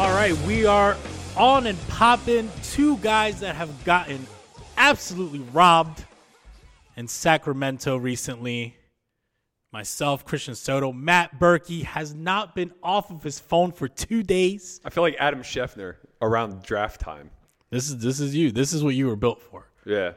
All right, we are on and popping. Two guys that have gotten absolutely robbed in Sacramento recently. Myself, Christian Soto, Matt Berkey has not been off of his phone for two days. I feel like Adam Schefter around draft time. This is this is you. This is what you were built for. Yeah.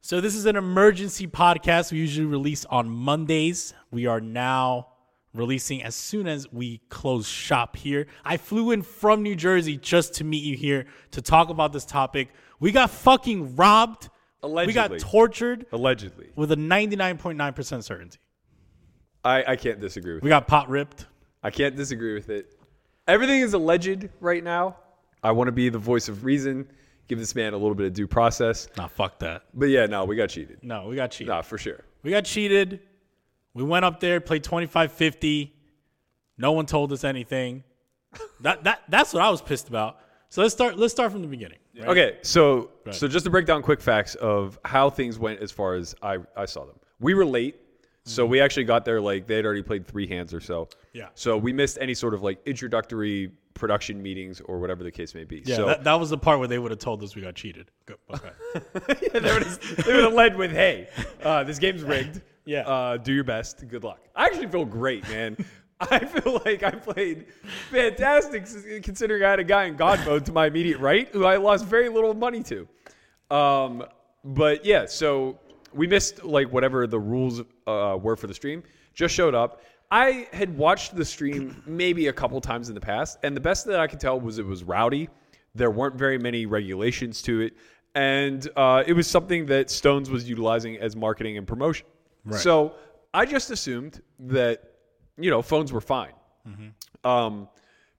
So this is an emergency podcast. We usually release on Mondays. We are now releasing as soon as we close shop here. I flew in from New Jersey just to meet you here to talk about this topic. We got fucking robbed. Allegedly. We got tortured Allegedly. with a 99.9% certainty. I, I can't disagree with We it. got pot ripped. I can't disagree with it. Everything is alleged right now. I want to be the voice of reason, give this man a little bit of due process. Nah, fuck that. But yeah, no, we got cheated. No, we got cheated. Nah, for sure. We got cheated. We went up there, played 25-50. No one told us anything. That that that's what I was pissed about. So let's start let's start from the beginning. right? Okay, so so just to break down quick facts of how things went as far as I, I saw them. We were late, so we actually got there like they had already played three hands or so. Yeah. So we missed any sort of like introductory production meetings or whatever the case may be. Yeah, so that, that was the part where they would have told us we got cheated. Go, okay. they would have they would have led with, "Hey, uh, this game's rigged. Yeah. uh, do your best. Good luck." I actually feel great, man. I feel like I played fantastic, considering I had a guy in God mode to my immediate right who I lost very little money to. Um, but yeah, so we missed like whatever the rules uh, were for the stream. Just showed up. I had watched the stream maybe a couple times in the past, and the best that I could tell was it was rowdy. There weren't very many regulations to it, and uh, it was something that Stones was utilizing as marketing and promotion. So I just assumed that you know phones were fine. Um,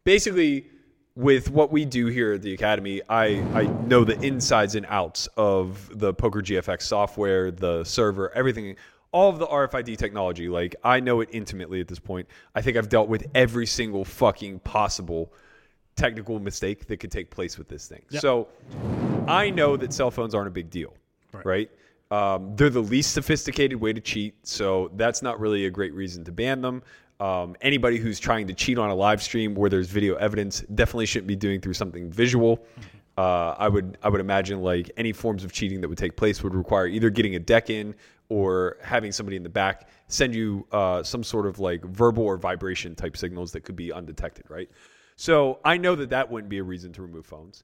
basically, with what we do here at the academy, I I know the insides and outs of the Poker GFX software, the server, everything. All of the RFID technology, like I know it intimately at this point. I think I've dealt with every single fucking possible technical mistake that could take place with this thing. So I know that cell phones aren't a big deal, right? Um, they're the least sophisticated way to cheat, so that's not really a great reason to ban them. Um, anybody who's trying to cheat on a live stream where there's video evidence definitely shouldn't be doing through something visual. Uh, I would I would imagine like any forms of cheating that would take place would require either getting a deck in or having somebody in the back send you uh, some sort of like verbal or vibration type signals that could be undetected, right? So I know that that wouldn't be a reason to remove phones.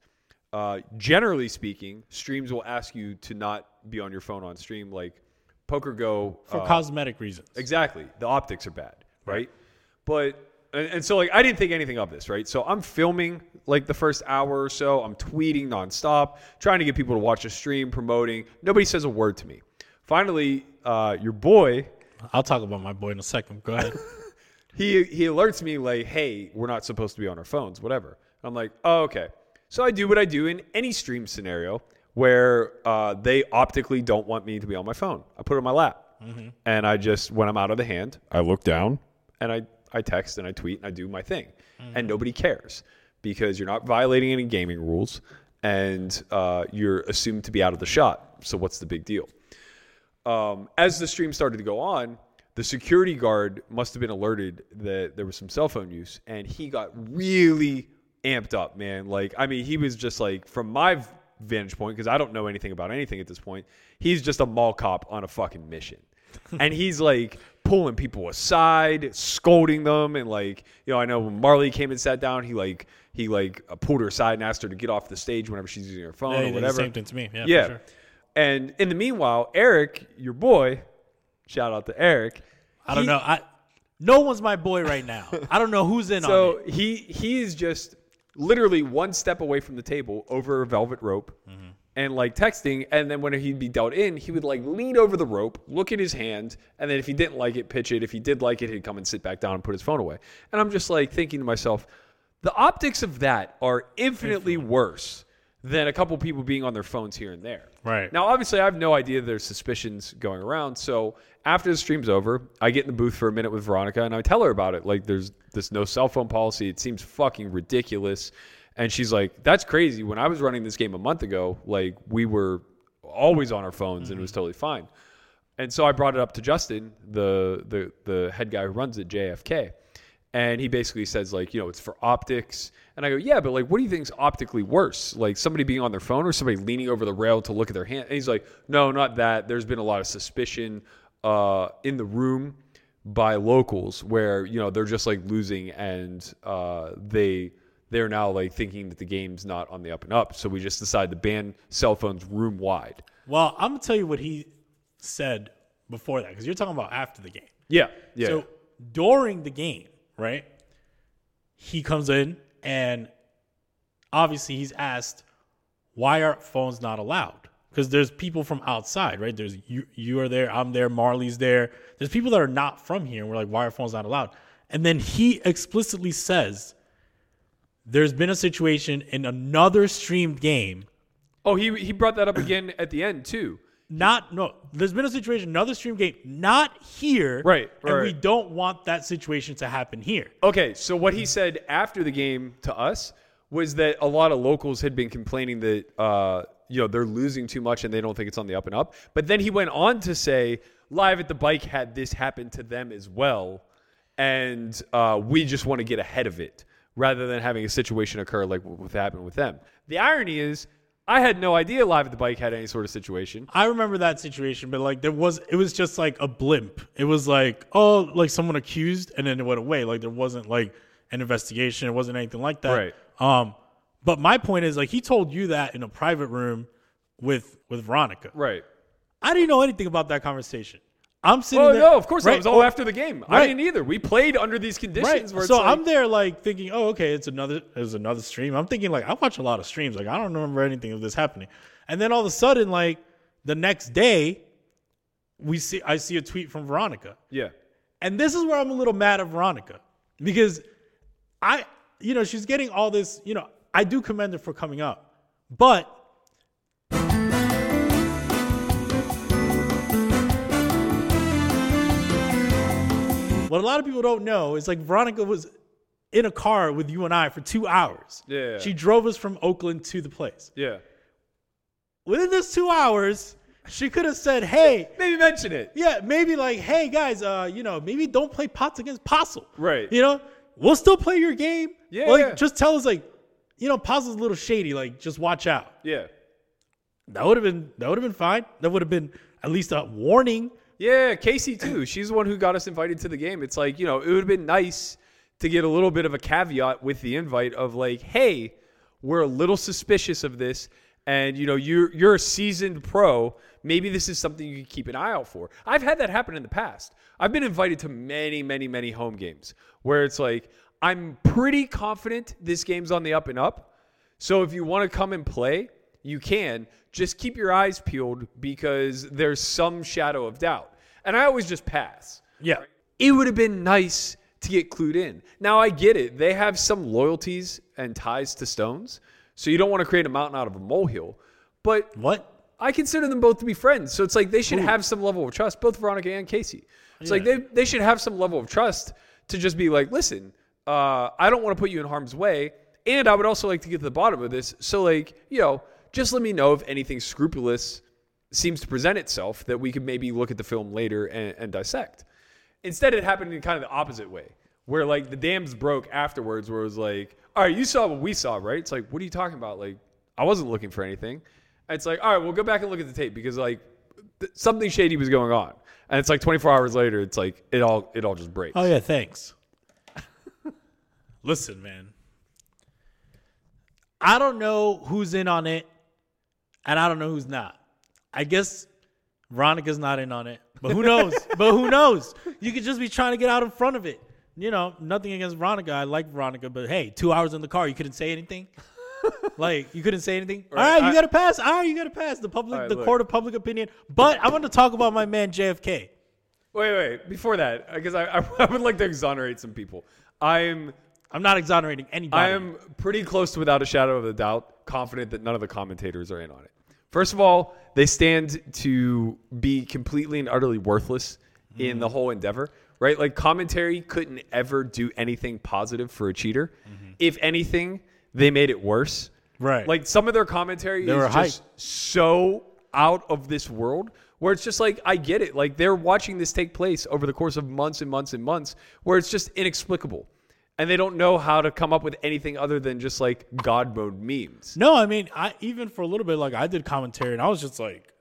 Uh, generally speaking, streams will ask you to not be on your phone on stream. Like Poker Go, For uh, cosmetic reasons. Exactly. The optics are bad, right? But and, and so like I didn't think anything of this, right? So I'm filming like the first hour or so. I'm tweeting nonstop, trying to get people to watch a stream, promoting. Nobody says a word to me. Finally, uh, your boy, I'll talk about my boy in a second. Go ahead. he he alerts me like, "Hey, we're not supposed to be on our phones, whatever." I'm like, "Oh, okay." So I do what I do in any stream scenario where uh, they optically don't want me to be on my phone. I put it on my lap, and I just when I'm out of the hand, I look down and I I text and I tweet and I do my thing, and nobody cares because you're not violating any gaming rules and uh, you're assumed to be out of the shot. So what's the big deal? um, as the stream started to go on, the security guard must have been alerted that there was some cell phone use, and he got really amped up, man. Like, I mean, he was just like, from my vantage point, because I don't know anything about anything at this point, he's just a mall cop on a fucking mission. and he's like pulling people aside, scolding them, and like, you know, I know when Marley came and sat down, he like, he like uh, pulled her aside and asked her to get off the stage whenever she's using her phone Yeah, or whatever. same thing to me. Yeah, for Yeah. sure. And in the meanwhile, Eric, your boy, shout out to Eric. I don't he- know. I no one's my boy right now. I don't know who's in on So it. he he is just literally one step away from the table over a velvet rope Mm-hmm. and like texting. And then when he'd be dealt in, he would like lean over the rope, look at his hand, and then if he didn't like it, pitch it. If he did like it, he'd come and sit back down and put his phone away. And I'm just like thinking to myself, the optics of that are infinitely worse than a couple people being on their phones here and there. Right. Now, obviously, I have no idea there's suspicions going around. So after the stream's over, I get in the booth for a minute with Veronica and I tell her about it. Like, there's this no cell phone policy. It seems fucking ridiculous. And she's like, that's crazy. When I was running this game a month ago, like, we were always on our phones and it was mm-hmm. totally fine. And so I brought it up to Justin, the the the head guy who runs it, JFK. And he basically says like, you know, it's for optics. And I go, yeah, but like, what do you think's optically worse? Like somebody being on their phone or somebody leaning over the rail to look at their hand? And he's like, no, not that. There's been a lot of suspicion uh, in the room by locals where you know they're just like losing and uh, they they're now like thinking that the game's not on the up and up. So we just decided to ban cell phones room wide. Well, I'm gonna tell you what he said before that because you're talking about after the game. Yeah, yeah. So during the game, right? He comes in and obviously he's asked, "Why are phones not allowed?" Because there's people from outside, right? There's you, you are there, I'm there, Marley's there. There's people that are not from here, and we're like, "Why are phones not allowed?" And then he explicitly says, "There's been a situation in another streamed game." oh, he he brought that up again at the end too. Not no. There's been a situation, another stream game, not here, Right, right. And we don't want that situation to happen here. Okay, so what he said after the game to us was that a lot of locals had been complaining that uh, you know they're losing too much and they don't think it's on the up and up. But then he went on to say, "Live at the bike had this happen to them as well, and uh, we just want to get ahead of it rather than having a situation occur like what happened with them." The irony is, I had no idea Live at the bike had any sort of situation. I remember that situation, but like there was, it was just like a blimp. It was like, oh, like someone accused, and then it went away. Like there wasn't like an investigation. It wasn't anything like that. Right. Um, but my point is, like, he told you that in a private room with with Veronica. Right. I didn't know anything about that conversation. I'm sitting Oh there. no, of course right? was all Oh, after the game. I didn't either. We played under these conditions Right. So like, I'm there like thinking, oh, okay, it's another it's another stream. I'm thinking like I watch a lot of streams. Like I don't remember anything of this happening. And then all of a sudden, like the next day, we see I see a tweet from Veronica. yeah. And this is where I'm a little mad at Veronica. Because I you know, she's getting all this, you know, I do commend her for coming up. But What a lot of people don't know is like Veronica was in a car with you and I for two hours. Yeah. She drove us from Oakland to the place. Yeah. Within those two hours, she could have said, hey, Maybe mention it. yeah, maybe like, hey guys, uh, you know, maybe don't play pots against Postle. Right. You know, we'll still play your game. Yeah, Like, yeah. just tell us like, you know, Postle's a little shady. Like, just watch out. Yeah. That would have been that would have been fine. That would have been at least a warning. Yeah, Casey too. She's the one who got us invited to the game. It's like, you know, it would have been nice to get a little bit of a caveat with the invite of like, hey, we're a little suspicious of this. And you know, you're you're a seasoned pro. Maybe this is something you can keep an eye out for. I've had that happen in the past. I've been invited to many, many, many home games where it's like, I'm pretty confident this game's on the up and up. So if you want to come and play, you can. Just keep your eyes peeled because there's some shadow of doubt. And I always just pass. Yeah. It would have been nice to get clued in. Now I get it. They have some loyalties and ties to stones. So you don't want to create a mountain out of a molehill. But What? I consider them both to be friends. So it's like they should have some level of trust, both Veronica and Casey. It's like they, they should have some level of trust to just be like, listen, uh, I don't want to put you in harm's way. And I would also like to get to the bottom of this. So, like, you know, just let me know if anything scrupulous seems to present itself that we could maybe look at the film later and, and dissect. Instead, it happened in kind of the opposite way, where like the dams broke afterwards, where it was like, all right, you saw what we saw, right? It's like, what are you talking about? Like, I wasn't looking for anything. And it's like, all right, we'll go back and look at the tape because like th- something shady was going on. And it's like 24 hours later, it's like it all it all just breaks. Oh yeah, thanks. Listen, man. I don't know who's in on it, and I don't know who's not. I guess Veronica's not in on it, but who knows? but who knows? You could just be trying to get out in front of it. You know, nothing against Veronica. I like Veronica, but hey, two hours in the car, you couldn't say anything. like you couldn't say anything. All right, you I- got to pass. All right, you got to pass the public, right, the look. court of public opinion. But I want to talk about my man JFK. Wait, wait. Before that, because I, I I would like to exonerate some people. I'm I'm not exonerating anybody. I am pretty close to without a shadow of a doubt, confident that none of the commentators are in on it. First of all, they stand to be completely and utterly worthless in mm-hmm. the whole endeavor, right? Like commentary couldn't ever do anything positive for a cheater. Mm-hmm. If anything, they made it worse. Right. Like some of their commentary They is just so out of this world where it's just like I get it. Like they're watching this take place over the course of months and months and months where it's just inexplicable. And they don't know how to come up with anything other than just like God mode memes. No, I mean, I even for a little bit, like I did commentary, and I was just like,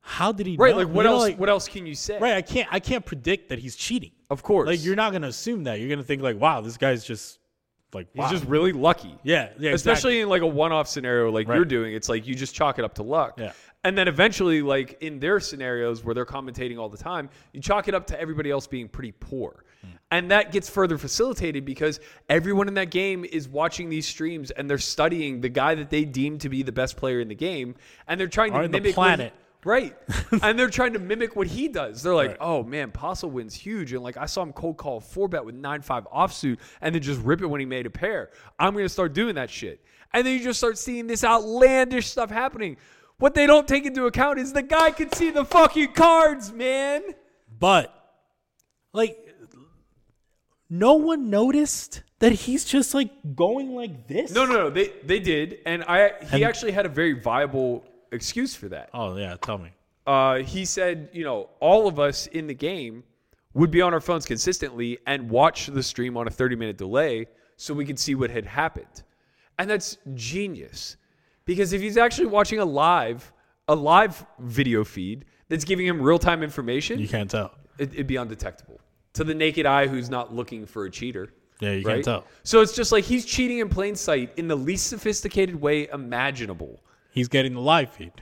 "How did he?" Right? know? Like what You know, else? like- what else can you say? Right, I can't. I can't predict that he's cheating. Of course. Like you're not gonna assume that. You're gonna think like, "Wow, this guy's just like, He's just really lucky. yeah, yeah." Especially exactly. in like a one-off scenario like Right. you're doing, it's like you just chalk it up to luck. Yeah. And then eventually, like in their scenarios where they're commentating all the time, you chalk it up to everybody else being pretty poor. Hmm. And that gets further facilitated because everyone in that game is watching these streams and they're studying the guy that they deem to be the best player in the game, and they're trying to in the mimic what planet. Right. and they're trying to mimic what he does. They're like, Right. oh man, Postle wins huge. And like I saw him cold call a four bet with 9 5 offsuit and then just rip it when he made a pair. I'm going to start doing that shit. And then you just start seeing this outlandish stuff happening. What they don't take into account is the guy could see the fucking cards, man. but like, no one noticed that he's just like going like this. No, no, no. They they did. And I he And- actually had a very viable excuse for that. Oh yeah, tell me. uh, he said, you know, all of us in the game would be on our phones consistently and watch the stream on a 30 minute delay so we could see what had happened. And that's genius. Because if he's actually watching a live, a live video feed that's giving him real time information, You can't tell. it, it'd be undetectable to the naked eye who's not looking for a cheater. Yeah, you right? can't tell. So it's just like he's cheating in plain sight in the least sophisticated way imaginable He's getting the live feed.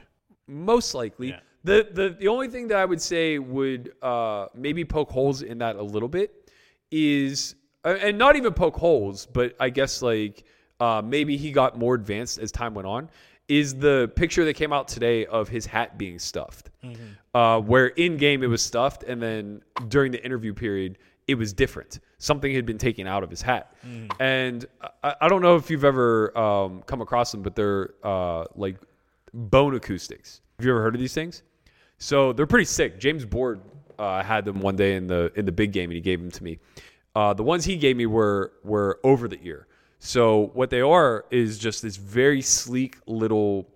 most likely. Yeah. The, the the only thing that I would say would uh, maybe poke holes in that a little bit is, uh, and not even poke holes, but I guess like uh, maybe he got more advanced as time went on. Is the picture that came out today of his hat being stuffed, uh, where in game it was stuffed, and then during the interview period it was different. Something had been taken out of his hat, and I, I don't know if you've ever um, come across them, but they're uh, like bone acoustics. Have you ever heard of these things? So they're pretty sick. James Board uh, had them one day in the in the big game, and he gave them to me. Uh, the ones he gave me were were over the ear. So what they are is just this very sleek little,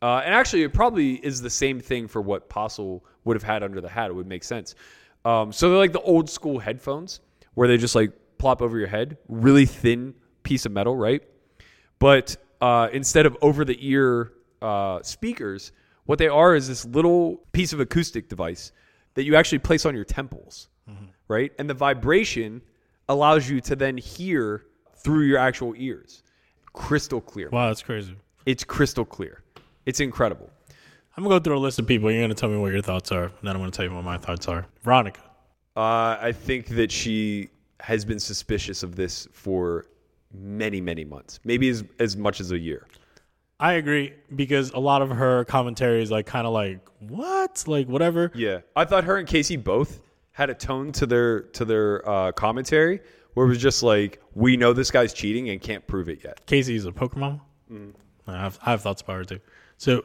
uh, and actually it probably is the same thing for what Postle would have had under the hat. It would make sense. Um, so they're like the old school headphones where they just like plop over your head, really thin piece of metal, right? But uh, instead of over the ear uh, speakers, what they are is this little piece of acoustic device that you actually place on your temples, right? And the vibration allows you to then hear through your actual ears. Crystal clear. Wow, that's crazy. It's crystal clear. It's incredible. I'm gonna go through a list of people. You're gonna tell me what your thoughts are. and Then I'm gonna tell you what my thoughts are. Veronica. Uh, I think that she has been suspicious of this for many, many months, maybe as, as much as a year. I agree because a lot of her commentary is like kind of like what, like whatever. Yeah, I thought her and Casey both had a tone to their to their uh, commentary where it was just like, we know this guy's cheating and can't prove it yet. Casey Casey's a poker mama. Mm-hmm. I, have, I have thoughts about her too. So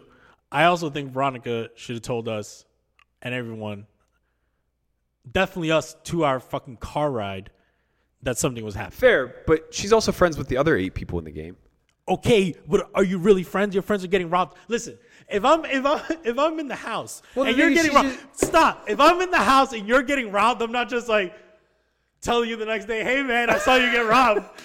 I also think Veronica should have told us and everyone, definitely us to our fucking car ride, that something was happening. Fair, but she's also friends with the other eight people in the game. Okay, but are you really friends? Your friends are getting robbed. Listen, if I'm if I'm if I'm in the house Well, and you're getting robbed, stop. If I'm in the house and you're getting robbed, I'm not just like telling you the next day, "Hey man, I saw you get robbed."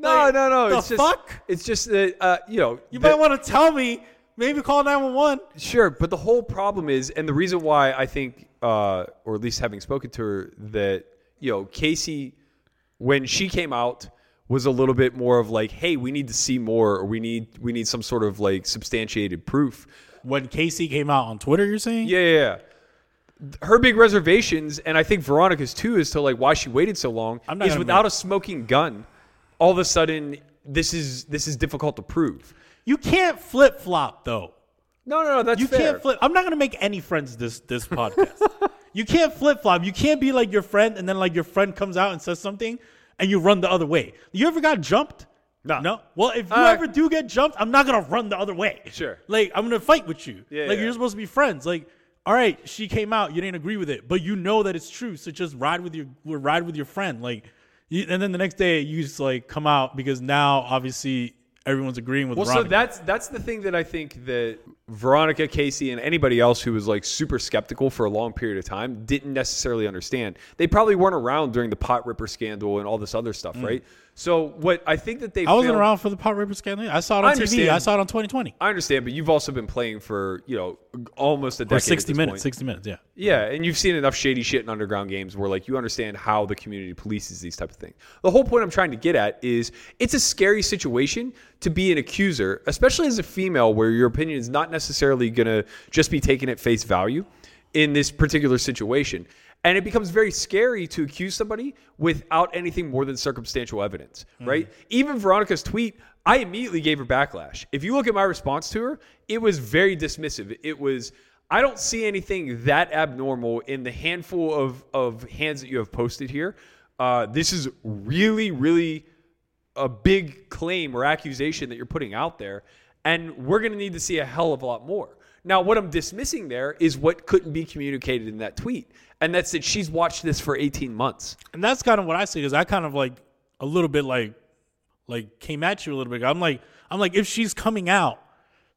No, Like, no, no. the it's just fuck? it's just that uh, you know You the- might want to tell me. Maybe call nine one one. Sure, but the whole problem is, and the reason why I think, uh, or at least having spoken to her, that you know Casey, when she came out, was a little bit more of like, hey, we need to see more, or we need we need some sort of like substantiated proof. When Casey came out on Twitter, you're saying? Yeah, yeah. yeah. Her big reservations, and I think Veronica's too, as to like why she waited so long, I'm not is gonna without a smoking gun. All of a sudden, this is this is difficult to prove. You can't flip flop though. No, no, no. That's You fair. can't flip. I'm not gonna make any friends this this podcast. you can't flip flop. You can't be like your friend and then like your friend comes out and says something and you run the other way. You ever got jumped? No. No. Well, if you Uh, ever do get jumped, I'm not gonna run the other way. Sure. Like I'm gonna fight with you. Yeah, like yeah. you're supposed to be friends. Like, all right, she came out, you didn't agree with it, but you know that it's true. So just ride with your ride with your friend. Like, you, and then the next day you just like come out because now obviously everyone's agreeing with. Well, so that's that's the thing that I think that Veronica, Casey, and anybody else who was like super skeptical for a long period of time didn't necessarily understand. They probably weren't around during the pot ripper scandal and all this other stuff, mm. right? So what I think that they. I wasn't failed- around for the pot ripper scandal. I saw it I on TV. understand. I saw it on 2020 I understand, but you've also been playing for you know almost a decade. or at 60 this minutes. point. 60 minutes. Yeah. Yeah, and you've seen enough shady shit in underground games where like you understand how the community polices these type of things. The whole point I'm trying to get at is it's a scary situation to be an accuser, especially as a female where your opinion is not necessarily going to just be taken at face value in this particular situation. And it becomes very scary to accuse somebody without anything more than circumstantial evidence, right? Even Veronica's tweet, I immediately gave her backlash. If you look at my response to her, it was very dismissive. It was, I don't see anything that abnormal in the handful of, of hands that you have posted here. Uh, this is really, really a big claim or accusation that you're putting out there, and we're going to need to see a hell of a lot more. Now, what I'm dismissing there is what couldn't be communicated in that tweet, and that's that she's watched this for 18 months. And that's kind of what I see because I kind of like a little bit like like came at you a little bit. I'm like I'm like if she's coming out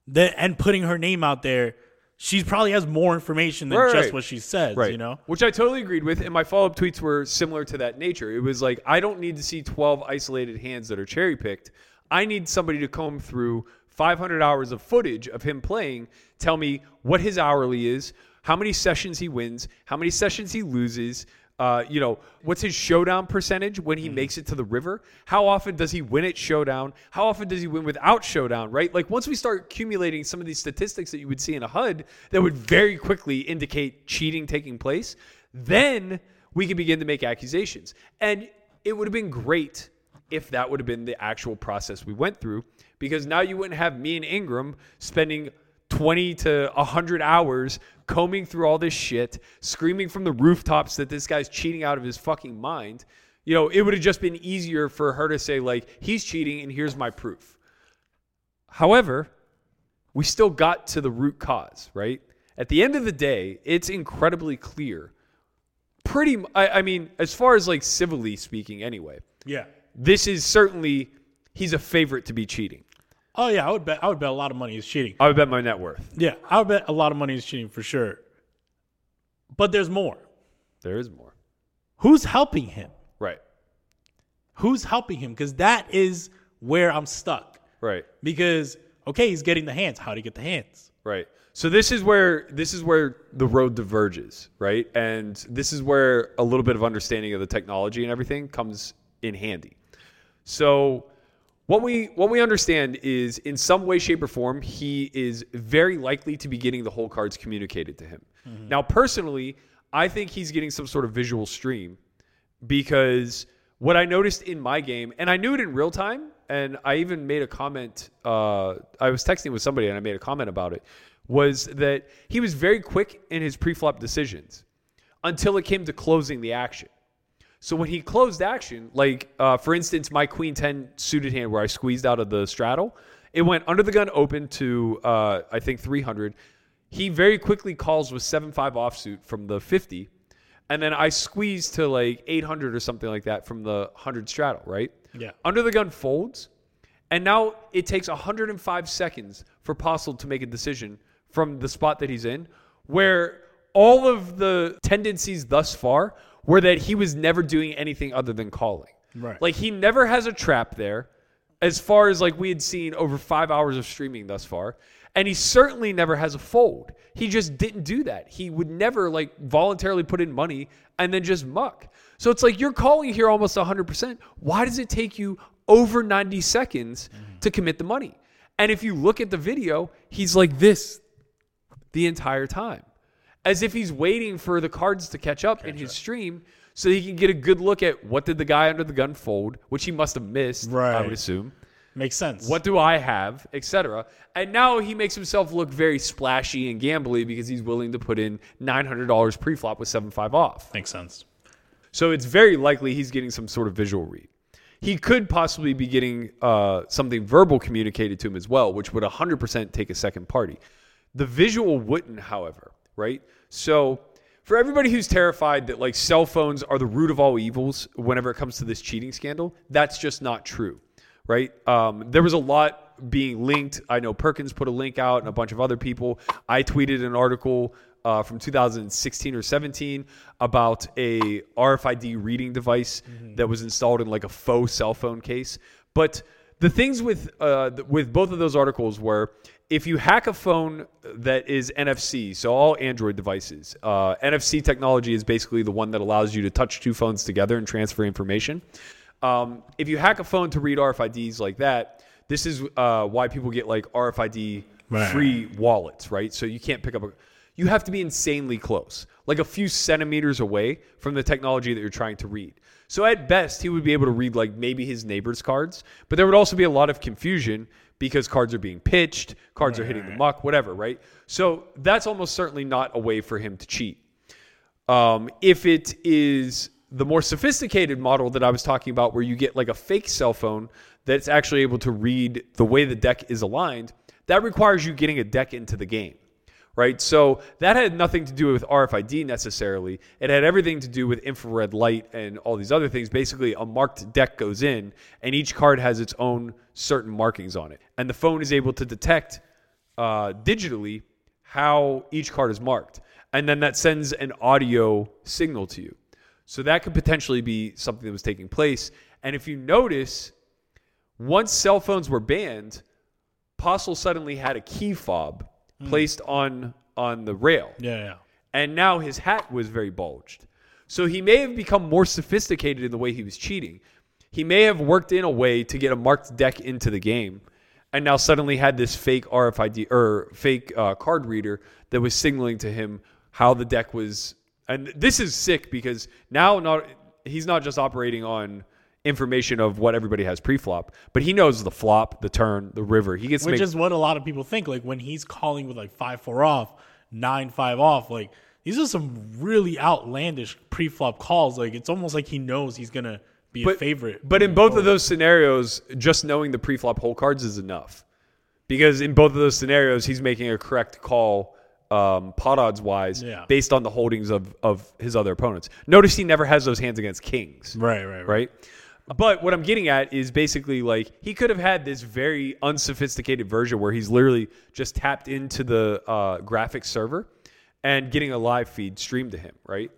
that and putting her name out there, she probably has more information than Right, just right. what she says. You know. Which I totally agreed with, and my follow up tweets were similar to that nature. It was like, I don't need to see 12 isolated hands that are cherry picked. I need somebody to comb through 500 hours of footage of him playing, tell me what his hourly is, how many sessions he wins, how many sessions he loses. Uh, you know, what's his showdown percentage when he makes it to the river? How often does he win at showdown? How often does he win without showdown, right? Like once we start accumulating some of these statistics that you would see in a HUD that would very quickly indicate cheating taking place, then we can begin to make accusations. And it would have been great if that would have been the actual process we went through because now you wouldn't have me and Ingram spending 20 to 100 hours combing through all this shit, screaming from the rooftops that this guy's cheating out of his fucking mind. You know, it would have just been easier for her to say, like, he's cheating and here's my proof. However, we still got to the root cause, right? At the end of the day, it's incredibly clear. Pretty, I, I mean, as far as like civilly speaking, anyway, Yeah. this is certainly he's a favorite to be cheating. Oh yeah, I would bet I would bet a lot of money is cheating. I would bet my net worth. Yeah, I would bet a lot of money is cheating for sure. But there's more. There is more. Who's helping him? Right. Who's helping him? Because that is where I'm stuck. Right. Because okay, he's getting the hands. How do you get the hands? Right. So this is where this is where the road diverges, right? And this is where a little bit of understanding of the technology and everything comes in handy. So what we what we understand is in some way shape or form he is very likely to be getting the hole cards communicated to him. Now personally, I think he's getting some sort of visual stream because what I noticed in my game, and I knew it in real time, and I even made a comment. Uh, I was texting with somebody, and I made a comment about it. Was that he was very quick in his pre-flop decisions until it came to closing the action. So when he closed action, like uh, for instance, my queen ten suited hand where I squeezed out of the straddle, it went under the gun open to uh, I think three hundred. He very quickly calls with seven five offsuit from the fifty, and then I squeezed to like eight hundred or something like that from the hundred straddle. Right? Yeah. Under the gun folds, and now it takes 105 seconds for Postle to make a decision from the spot that he's in, where all of the tendencies thus far were that he was never doing anything other than calling. Right. Like he never has a trap there, as far as like we had seen over five hours of streaming thus far. And he certainly never has a fold. He just didn't do that. He would never like voluntarily put in money and then just muck. So it's like you're calling here almost 100%. Why does it take you over 90 seconds to commit the money? And if you look at the video, he's like this the entire time, as if he's waiting for the cards to catch up in his stream so he can get a good look at what did the guy under the gun fold, which he must have missed, right. I would assume. Makes sense. What do I have, etc. And now he makes himself look very splashy and gambly because he's willing to put in $900 pre-flop with 7-5 off. makes sense? So it's very likely he's getting some sort of visual read. He could possibly be getting uh, something verbal communicated to him as well, which would 100% take a second party. The visual wouldn't, however, right? So for everybody who's terrified that like cell phones are the root of all evils whenever it comes to this cheating scandal, that's just not true, right? Um, there was a lot being linked. I know Perkins put a link out and a bunch of other people. I tweeted an article uh, from 2016 or 17 about a RFID reading device that was installed in like a faux cell phone case. But the things with uh, with both of those articles were if you hack a phone that is NFC, so all Android devices, uh, NFC technology is basically the one that allows you to touch two phones together and transfer information. Um, if you hack a phone to read RFIDs like that, this is uh, why people get like RFID Right. free wallets, right? So you can't pick up a. You have to be insanely close, like a few centimeters away from the technology that you're trying to read. So at best, he would be able to read like maybe his neighbor's cards, but there would also be a lot of confusion because cards are being pitched, cards are hitting the muck, whatever, right? So that's almost certainly not a way for him to cheat. Um, if it is the more sophisticated model that I was talking about, where you get like a fake cell phone that's actually able to read the way the deck is aligned, that requires you getting a deck into the game, right? So that had nothing to do with RFID necessarily. It had everything to do with infrared light and all these other things. Basically, a marked deck goes in, and each card has its own certain markings on it, and the phone is able to detect uh, digitally how each card is marked. And then that sends an audio signal to you. So that could potentially be something that was taking place. And if you notice, once cell phones were banned, Postle suddenly had a key fob placed on on the rail. Yeah, yeah. And now his hat was very bulged. So he may have become more sophisticated in the way he was cheating. He may have worked in a way to get a marked deck into the game and now suddenly had this fake RFID or fake uh, card reader that was signaling to him how the deck was. And this is sick because now not he's not just operating on information of what everybody has pre-flop, but he knows the flop, the turn, the river. He gets Which make is what a lot of people think. Like when he's calling with like five four off, nine five off, like these are some really outlandish pre-flop calls. Like it's almost like he knows he's gonna be a favorite. But in both of those scenarios, just knowing the pre-flop hole cards is enough. Because in both of those scenarios, he's making a correct call um, pot odds wise Yeah. based on the holdings of, of his other opponents. Notice he never has those hands against kings. right, right, right. Right? But what I'm getting at is basically like he could have had this very unsophisticated version where he's literally just tapped into the uh, graphics server and getting a live feed streamed to him, right?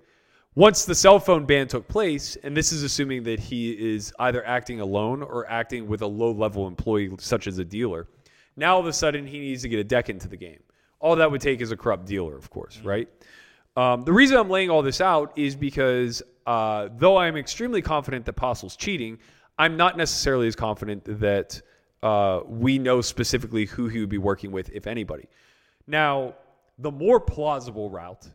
Once the cell phone ban took place, and this is assuming that he is either acting alone or acting with a low level employee, such as a dealer, now all of a sudden he needs to get a deck into the game. All that would take is a corrupt dealer, of course, right? Um, the reason I'm laying all this out is because uh, though I'm extremely confident that Postle's cheating, I'm not necessarily as confident that uh, we know specifically who he would be working with, if anybody. Now, the more plausible route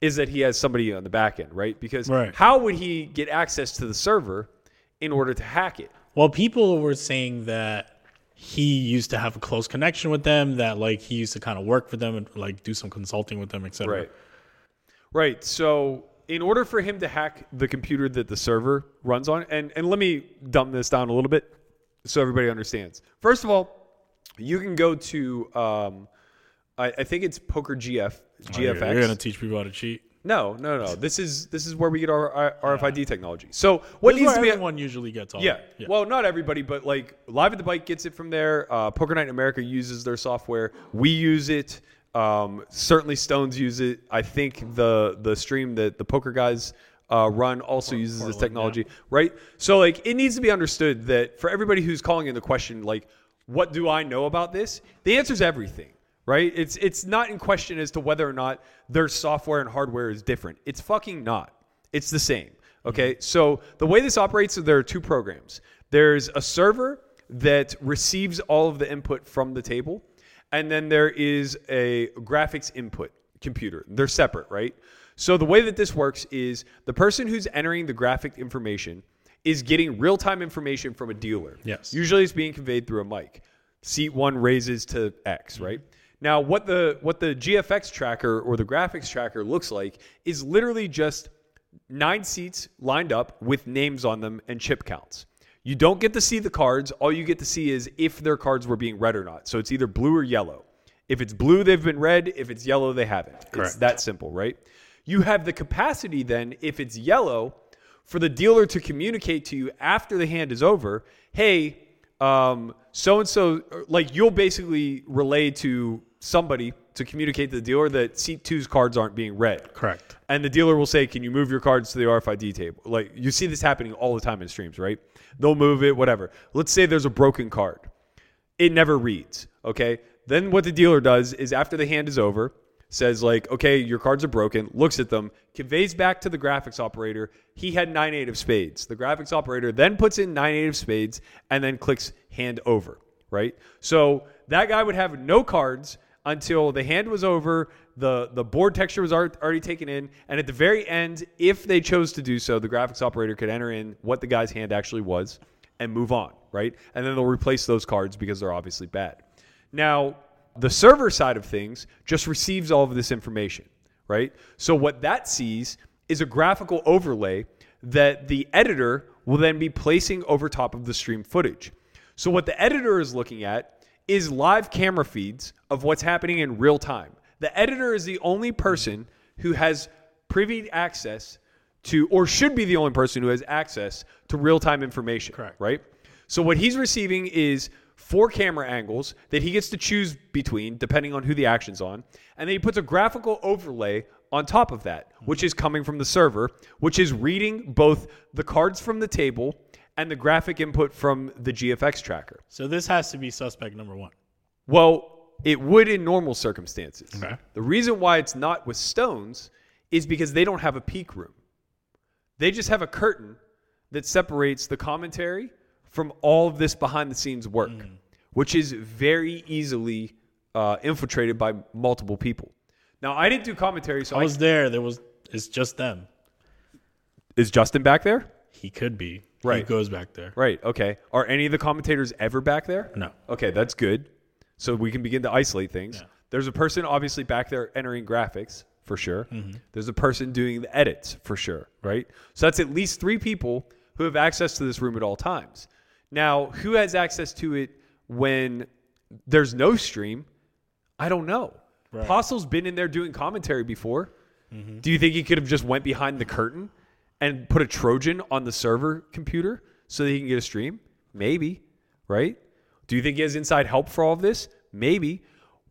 is that he has somebody on the back end, right? Because Right. how would he get access to the server in order to hack it? Well, people were saying that he used to have a close connection with them, that like he used to kind of work for them and like do some consulting with them, etc. Right. Right. So, in order for him to hack the computer that the server runs on, and, and let me dumb this down a little bit so everybody understands. First of all, you can go to, um, I, I think it's Poker GF, Oh, You're, GFX. you're gonna teach people how to cheat. no, no, no. This is this is where we get our, our RFID technology. So, what This is needs to be everyone usually gets all. yeah. yeah. Well, not everybody, but like Live at the Bike gets it from there. Uh, Poker Night in America uses their software. We use it. Um, certainly, Stones use it. I think the the stream that the poker guys uh, run also uses this technology, right? So, like, it needs to be understood that for everybody who's calling in the question, like, what do I know about this? The answer is everything, right? It's it's not in question as to whether or not their software and hardware is different. It's fucking not. It's the same. Okay. So the way this operates is there are two programs. There's a server that receives all of the input from the table, and then there is a graphics input computer. They're separate, right? So the way that this works is the person who's entering the graphic information is getting real time information from a dealer. Yes. Usually it's being conveyed through a mic. Seat one raises to X, mm-hmm. right? Now, what the what the GFX tracker or the graphics tracker looks like is literally just nine seats lined up with names on them and chip counts. You don't get to see the cards. All you get to see is if their cards were being read or not. So it's either blue or yellow. If it's blue, they've been read. If it's yellow, they haven't. It's that simple, right? You have the capacity then, if it's yellow, for the dealer to communicate to you after the hand is over, hey, um, so and so, like you'll basically relay to somebody to communicate to the dealer that seat two's cards aren't being read. Correct. And the dealer will say, "Can you move your cards to the RFID table?" Like you see this happening all the time in streams, right? They'll move it, whatever. Let's say there's a broken card. It never reads, okay? Then what the dealer does is after the hand is over, says like, "Okay, your cards are broken." Looks at them, conveys back to the graphics operator. He had 9 8 of spades. The graphics operator then puts in 9 8 of spades and then clicks hand over, right? So that guy would have no cards until the hand was over, the, the board texture was already taken in, and at the very end, if they chose to do so, the graphics operator could enter in what the guy's hand actually was and move on, right? And then they'll replace those cards because they're obviously bad. Now, the server side of things just receives all of this information, right? So what that sees is a graphical overlay that the editor will then be placing over top of the stream footage. So what the editor is looking at is live camera feeds of what's happening in real time. The editor is the only person who has privy access to, or should be the only person who has access to real time information. Correct. Right? So what he's receiving is four camera angles that he gets to choose between depending on who the action's on. And then he puts a graphical overlay on top of that, which is coming from the server, which is reading both the cards from the table and the graphic input from the GFX tracker. So this has to be suspect number one. Well, it would in normal circumstances. Okay. The reason why it's not with stones is because they don't have a peak room. They just have a curtain that separates the commentary from all of this behind the scenes work, which is very easily uh, infiltrated by multiple people. Now, I didn't do commentary, so I I was there. There was. It's just them. is Justin back there? He could be. Right. He goes back there. Right. Okay. Are any of the commentators ever back there? No. Okay, that's good. So we can begin to isolate things. There's a person obviously back there entering graphics for sure. Mm-hmm. There's a person doing the edits for sure, right? So that's at least three people who have access to this room at all times. Now, who has access to it when there's no stream? I don't know. Right. Postle's been in there doing commentary before. Mm-hmm. Do you think he could have just went behind the curtain and put a Trojan on the server computer so that he can get a stream? Maybe, right? Do you think he has inside help for all of this? Maybe.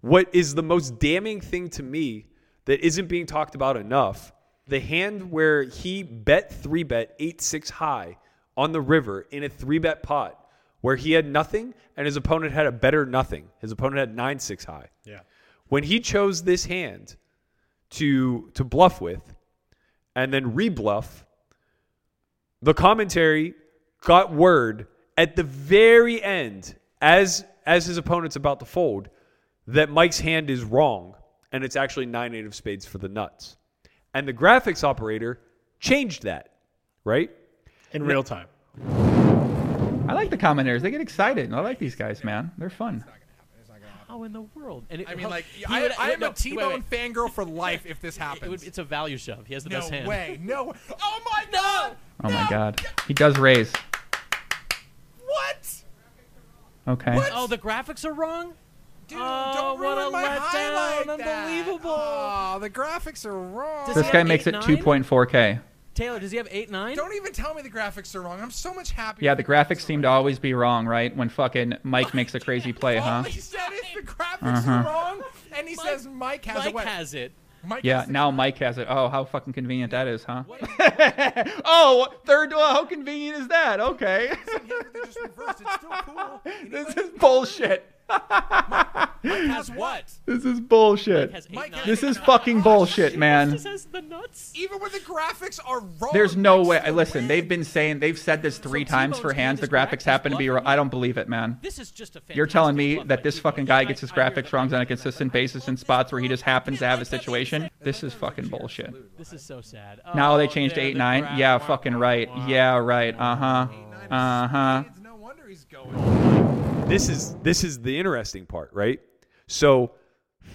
What is the most damning thing to me that isn't being talked about enough? The hand where he bet three bet eight six high on the river in a three bet pot where he had nothing and his opponent had a better nothing. His opponent had nine six high Yeah. when he chose this hand to to bluff with and then rebluff the commentary got word at the very end as as his opponent's about to fold that Mike's hand is wrong and it's actually 9 8 of spades for the nuts and the graphics operator changed that right In real time. I like the commentators. They get excited. I like these guys, man. They're fun. How in the world? And it, I mean, how- like, he I, would- I am no, a wait, T-Bone wait. fangirl for life if this It happens. would, it's a value shove. He has the no best hand. No way. No. Oh my god. Oh my god. He does raise. What? Okay. Oh, the graphics are wrong. Dude, Oh, don't what ruin a my letdown. highlight. that. Unbelievable. Oh, the graphics are wrong. Does This guy makes it 2.4K. Taylor, does he have eight nine? Don't even tell me the graphics are wrong. I'm so much happier. Yeah, if the graphics seem to always be wrong, right? When fucking Mike makes a crazy play, All huh? he said is the graphics Uh-huh. are wrong, and he Mike- says Mike has a Mike what? has it. Mike Yeah, now Mike has it. Oh, how fucking convenient that is, huh? oh, third. door. how convenient is that? Okay. Yeah, but they just reversed. It's still cool. This is bullshit. Mike has what? This is bullshit. Mike has eight Mike nine. has- This is fucking bullshit, man. Has the nuts. Even when the graphics are wrong. There's no way. still Listen, win. they've been saying they've said this three So times T-Bone's for hands. The graphics graphics happen to be. bluffing wrong. I don't believe it, man. This is just a. You're telling me that this T-Bone. fucking guy I- gets his I graphics that. wrong on a consistent basis in spots where he just happens to have a situation? This is fucking bullshit. This is so sad. Now they Oh, changed to eight nine. Yeah, fucking right. Yeah, right. Uh huh. Uh huh. It's No wonder he's going. This is this is the interesting part, right? So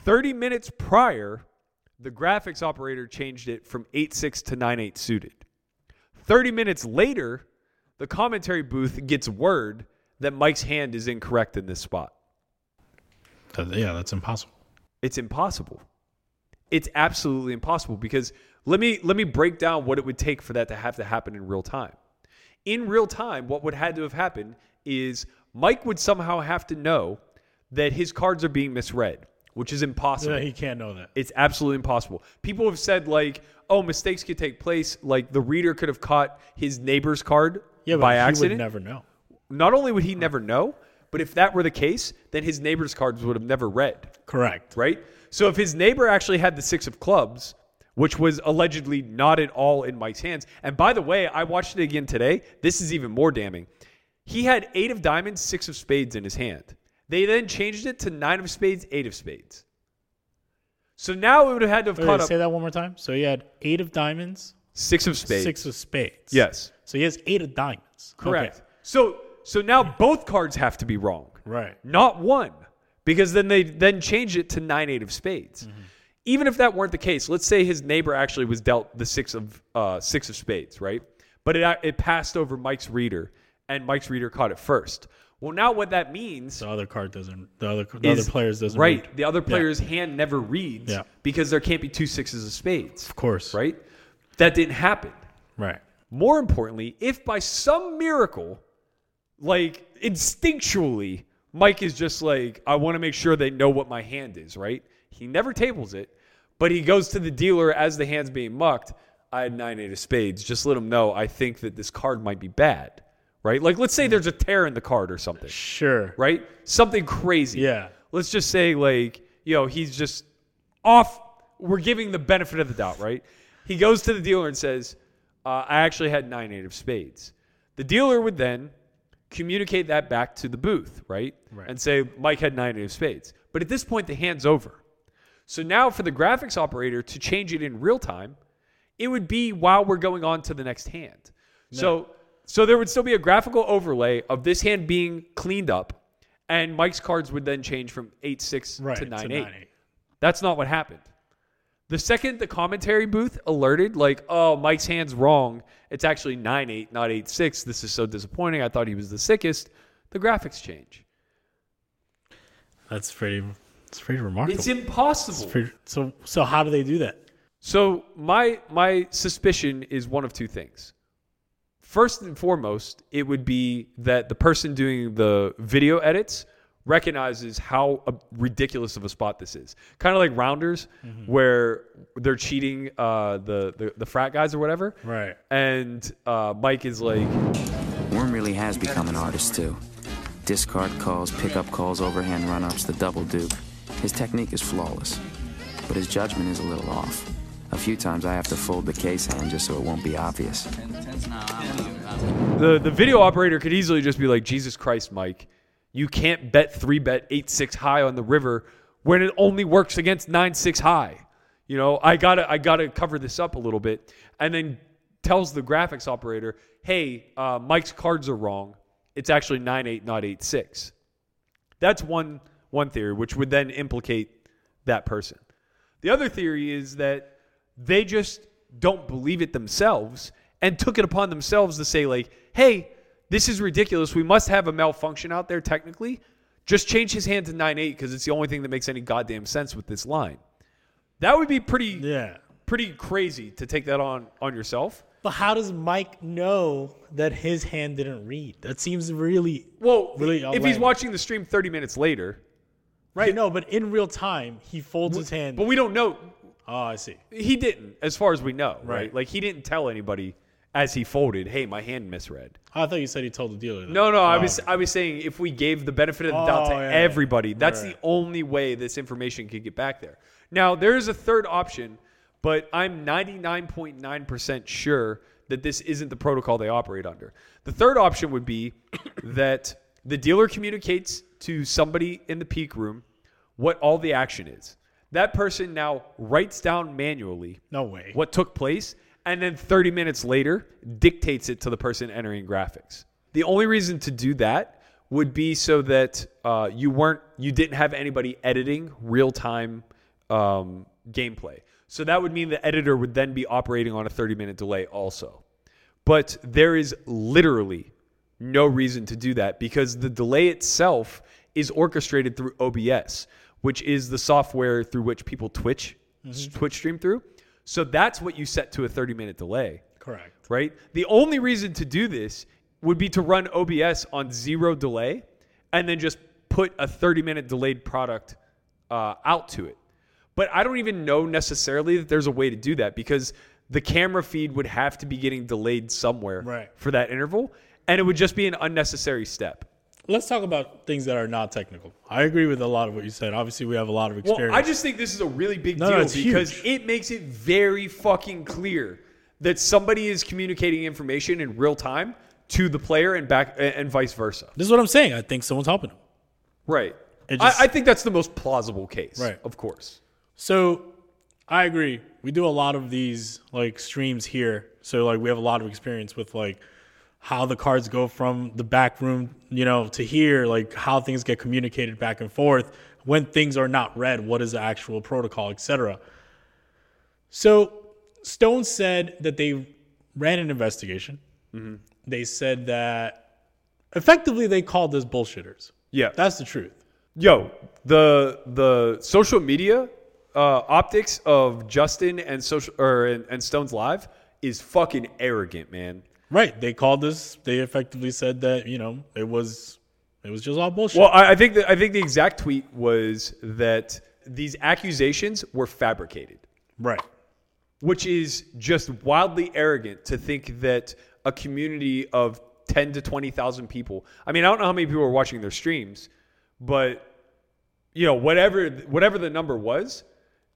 30 minutes prior, the graphics operator changed it from 8-6 to 9-8 suited. 30 minutes later, the commentary booth gets word that Mike's hand is incorrect in this spot. That- yeah, that's impossible. It's impossible. It's absolutely impossible because let me let me break down what it would take for that to have to happen in real time. In real time, what would had to have happened is Mike would somehow have to know that his cards are being misread, which is impossible. Yeah, he can't know that. It's absolutely impossible. People have said like, "Oh, mistakes could take place." Like the reader could have caught his neighbor's card Yeah, but by he accident. would never know. Not only would he never know, but if that were the case, then his neighbor's cards would have never read, Correct. right? So if his neighbor actually had the six of clubs, which was allegedly not at all in Mike's hands, and by the way, I watched it again today. This is even more damning. He had eight of diamonds, six of spades in his hand. They then changed it to nine of spades, eight of spades. So now it would have had to have Wait, caught wait, up say that one more time. So he had eight of diamonds, six of spades. six of spades. Yes. So he has eight of diamonds. Correct. Okay. So so now both cards have to be wrong. Right. Not one. Because then they then change it to nine eight of spades. Mm-hmm. Even if that weren't the case, let's say his neighbor actually was dealt the six of uh, six of spades, right? But it it passed over Mike's reader, and Mike's reader caught it first. Well, now what that means The other card doesn't. The other. The is other players doesn't. right. read. The other Yeah. player's hand never reads Yeah. because there can't be two sixes of spades, Of course. right? That didn't happen. Right. More importantly, if by some miracle, like instinctually, Mike is just like, I want to make sure they know what my hand is, right? He never tables it, but he goes to the dealer as the hand's being mucked. I had nine eight of spades. Just let him know I think that this card might be bad, right? Like, let's say there's a tear in the card or something, Sure. right? Something crazy. Yeah. Let's just say, like, you know, he's just off. We're giving the benefit of the doubt, right? He goes to the dealer and says, uh, I actually had nine eight of spades. The dealer would then communicate that back to the booth, right? Right. And say, Mike had nine eight of spades. But at this point, the hand's over. So now for the graphics operator to change it in real time, it would be while we're going on to the next hand. So so there would still be a graphical overlay of this hand being cleaned up, and Mike's cards would then change from eight six Right. to nine to eight. eight. That's not what happened. The second the commentary booth alerted, like, oh, Mike's hand's wrong. It's actually 9 8, not 8 6. This is so disappointing. I thought he was the sickest. The graphics change. That's pretty. It's pretty remarkable. It's impossible. It's pretty- so so how do they do that? So my my suspicion is one of two things. First and foremost, it would be that the person doing the video edits recognizes how uh, ridiculous of a spot this is. Kind of like Rounders, where they're cheating uh, the, the the frat guys or whatever. Right. And uh, Mike is like, Worm really has become an artist too. Discard calls, pickup calls, overhand run-ups, the double dupe. His technique is flawless, but his judgment is a little off. A few times I have to fold the case hand just so it won't be obvious. The the video operator could easily just be like, Jesus Christ, Mike, you can't bet three bet eight six high on the river when it only works against nine six high. You know, I gotta I gotta cover this up a little bit, and then tells the graphics operator, hey, uh, Mike's cards are wrong. It's actually nine eight, not eight six. That's one one theory, which would then implicate that person. The other theory is that they just don't believe it themselves and took it upon themselves to say like, "Hey, this is ridiculous. We must have a malfunction out there technically. Just change his hand to 9-8 because it's the only thing that makes any goddamn sense with this line." That would be pretty Yeah. pretty crazy to take that on on yourself. But how does Mike know that his hand didn't read? That seems really Well, Really if he's watching the stream 30 minutes later, right. No, but in real time, he folds his hand. but we don't know oh, I see. he didn't as far as we know, right? Right. Like he didn't tell anybody as he folded, "Hey, my hand misread." I thought you said he told the dealer. That. No, no, I Oh, was I was saying if we gave the benefit of the doubt to Oh, yeah, yeah. everybody, that's Right. the only way this information could get back there. Now, there is a third option, but I'm 99.9% sure that this isn't the protocol they operate under. The third option would be that the dealer communicates to somebody in the peak room what all the action is. That person now writes down manually No way. what took place, and then 30 minutes later dictates it to the person entering graphics. The only reason to do that would be so that uh, you weren't, you didn't have anybody editing real time um, gameplay. So that would mean the editor would then be operating on a 30 minute delay also. But there is literally no reason to do that because the delay itself is orchestrated through OBS, which is the software through which people Twitch Twitch stream through. So that's what you set to a 30 minute delay, Correct. right? The only reason to do this would be to run OBS on zero delay and then just put a 30 minute delayed product uh, out to it. But I don't even know necessarily that there's a way to do that because the camera feed would have to be getting delayed somewhere Right. for that interval, and it would just be an unnecessary step. Let's talk about things that are not technical. I agree with a lot of what you said. Obviously, we have a lot of experience. Well, experience. I just think this is a really big No, no, deal it's because huge. it makes it very fucking clear that somebody is communicating information in real time to the player and back and vice versa. this is what I'm saying. I think someone's helping him. Right. Just- I, I think that's the most plausible case. Right. Of course. So I agree. We do a lot of these like streams here. So like we have a lot of experience with like how the cards go from the back room, you know, to here, like how things get communicated back and forth, when things are not read, what is the actual protocol, etc. So Stone said that they ran an investigation. They said that effectively they called us bullshitters. Yeah. That's the truth. Yo, the the social media uh, optics of Justin and social or and, and Stone's live is fucking arrogant, man. Right. They called us. They effectively said that you know it was it was just all bullshit. Well, I, I think that I think the exact tweet was that these accusations were fabricated. right. which is just wildly arrogant to think that a community of 10 to 20,000 people. I mean, I don't know how many people are watching their streams, but you know, whatever whatever the number was,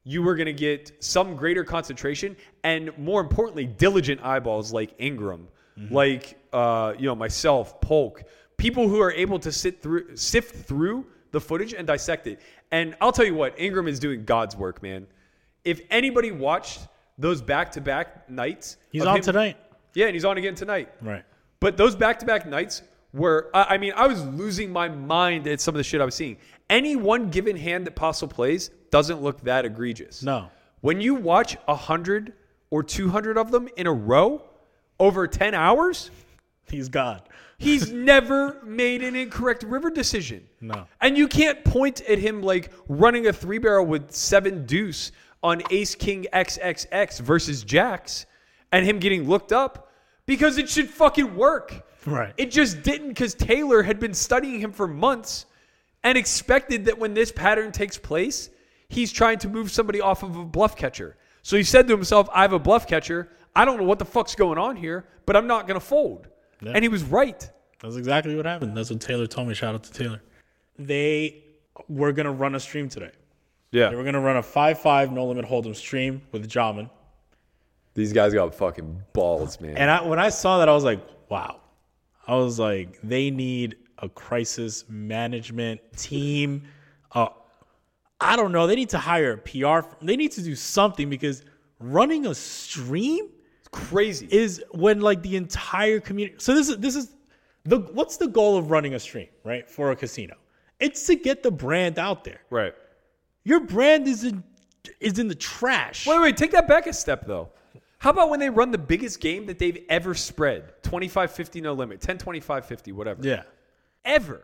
you were going to get some greater concentration and more importantly, diligent eyeballs like Ingram, like uh, you know, myself, Polk, people who are able to sit through sift through the footage and dissect it. And I'll tell you what, Ingram is doing God's work, man. If anybody watched those back-to-back nights, He's on him- tonight. Yeah, and he's on again tonight. Right. But those back to back nights were, I mean, I was losing my mind at some of the shit I was seeing. Any one given hand that Postle plays doesn't look that egregious. No. When you watch a 100 or 200 of them in a row over 10 hours, He's God. he's never made an incorrect river decision. No. And you can't point at him like running a three barrel with seven deuce on ace king XXX versus jacks and him getting looked up because it should fucking work. Right. It just didn't because Taylor had been studying him for months and expected that when this pattern takes place, he's trying to move somebody off of a bluff catcher. So he said to himself, I have a bluff catcher. I don't know what the fuck's going on here, but I'm not going to fold. Yeah. And he was right. That's exactly what happened. That's what Taylor told me. Shout out to Taylor. They were gonna run a stream today. Yeah. They were gonna run a five-five no limit hold'em stream with Jamin. These guys got fucking balls, man. And I, when I saw that, I was like, wow. I was like, they need a crisis management team. Uh, I don't know. They need to hire a PR. firm. They need to do something because running a stream crazy. is when like the entire community. So this is this is the what's the goal of running a stream, right? For a casino, it's to get the brand out there. right. Your brand is in is in the trash. Wait, wait, take that back a step though. How about when they run the biggest game that they've ever spread? 25 50 no limit, 10 25 50, whatever. Yeah. Ever.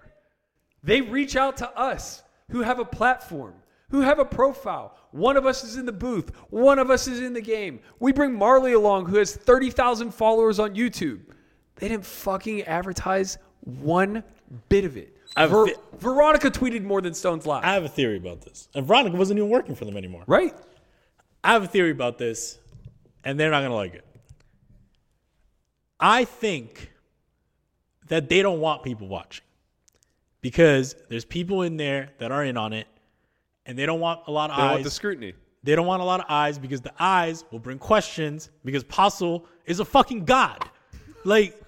They reach out to us who have a platform, who have a profile. One of us is in the booth, one of us is in the game. We bring Marley along who has 30,000 followers on YouTube. They didn't fucking advertise one bit of it. Ver- Veronica tweeted more than Stone's Live. I have a theory about this. And Veronica wasn't even working for them anymore. right? I have a theory about this, and they're not gonna like it. I think that they don't want people watching because there's people in there that are in on it, and they don't want a lot of They eyes. want the scrutiny. They don't want a lot of eyes because the eyes will bring questions because Postle is a fucking god. Like,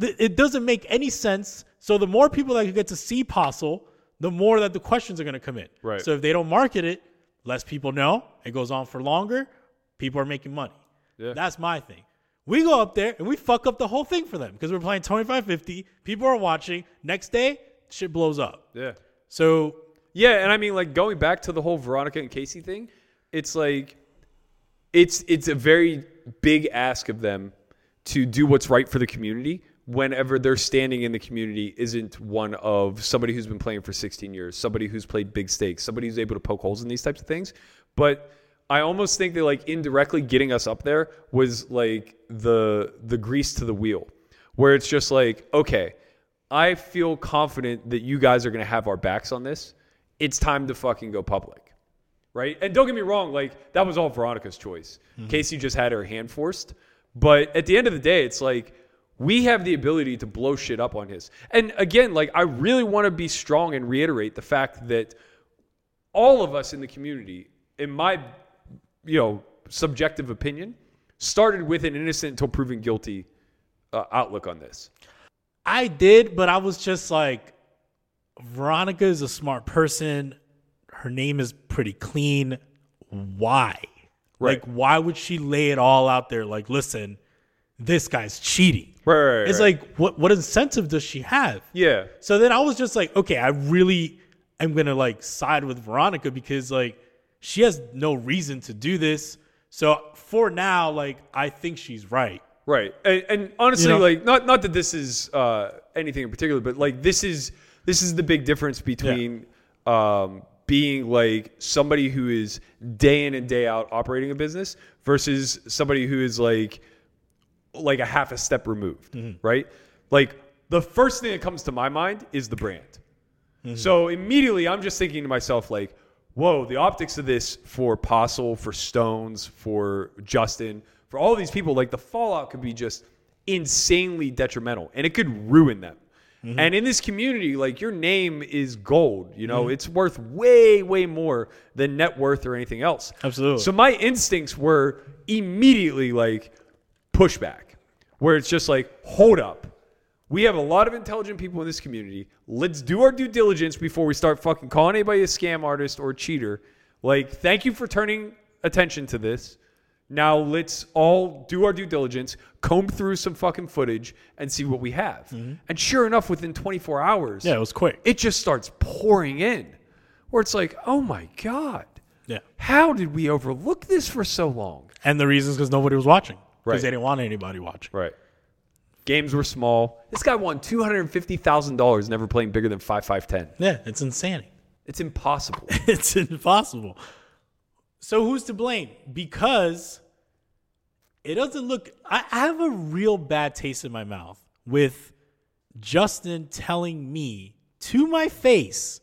th- it doesn't make any sense. So the more people that get to see Postle, the more that the questions are going to come in. Right. So if they don't market it, less people know. It goes on for longer. People are making money. Yeah. That's my thing. We go up there and we fuck up the whole thing for them because we're playing 25-50. People are watching. Next day, shit blows up. Yeah. So Yeah, and I mean, like going back to the whole Veronica and Casey thing, it's like it's it's a very big ask of them to do what's right for the community whenever their standing in the community isn't one of somebody who's been playing for 16 years, somebody who's played big stakes, somebody who's able to poke holes in these types of things. But I almost think that like indirectly getting us up there was like the the grease to the wheel, where it's just like, okay, I feel confident that you guys are going to have our backs on this. It's time to fucking go public. Right? And don't get me wrong, like that was all Veronica's choice. Casey just had her hand forced. But at the end of the day, it's like we have the ability to blow shit up on his. And again, like I really want to be strong and reiterate the fact that all of us in the community, in my you know subjective opinion, started with an innocent until proven guilty uh, outlook on this. I did, but I was just like, Veronica is a smart person. Her name is pretty clean. Why? Right. Like, why would she lay it all out there? Like, listen, this guy's cheating. Right, right, right, It's right. like, what what incentive does she have? Yeah, So then I was just like, okay, I really am gonna like side with Veronica because like she has no reason to do this. So for now, like I think she's right. right. And, and honestly, You know? like not not that this is uh, anything in particular, but like this is this is the big difference between um, being like somebody who is day in and day out operating a business versus somebody who is like like a half a step removed, right? Like the first thing that comes to my mind is the brand. So immediately I'm just thinking to myself, like, whoa, the optics of this for Postle, for Stones, for Justin, for all these people, like the fallout could be just insanely detrimental and it could ruin them. Mm-hmm. And in this community, like your name is gold, you know, mm-hmm. it's worth way, way more than net worth or anything else. Absolutely. So my instincts were immediately like pushback, where it's just like, hold up. We have a lot of intelligent people in this community. Let's do our due diligence before we start fucking calling anybody a scam artist or a cheater. Like, thank you for turning attention to this. Now let's all do our due diligence, comb through some fucking footage, and see what we have. Mm-hmm. And sure enough, within 24 hours, Yeah, it was quick. it just starts pouring in. Where it's like, oh my God, Yeah. how did we overlook this for so long? And the reason is because nobody was watching. Because Right. they didn't want anybody watching. Right. Games were small. This guy won two hundred and fifty thousand dollars never playing bigger than five five ten. Yeah, it's insanity. It's impossible. it's impossible. So who's to blame? Because it doesn't look. I, have a real bad taste in my mouth with Justin telling me to my face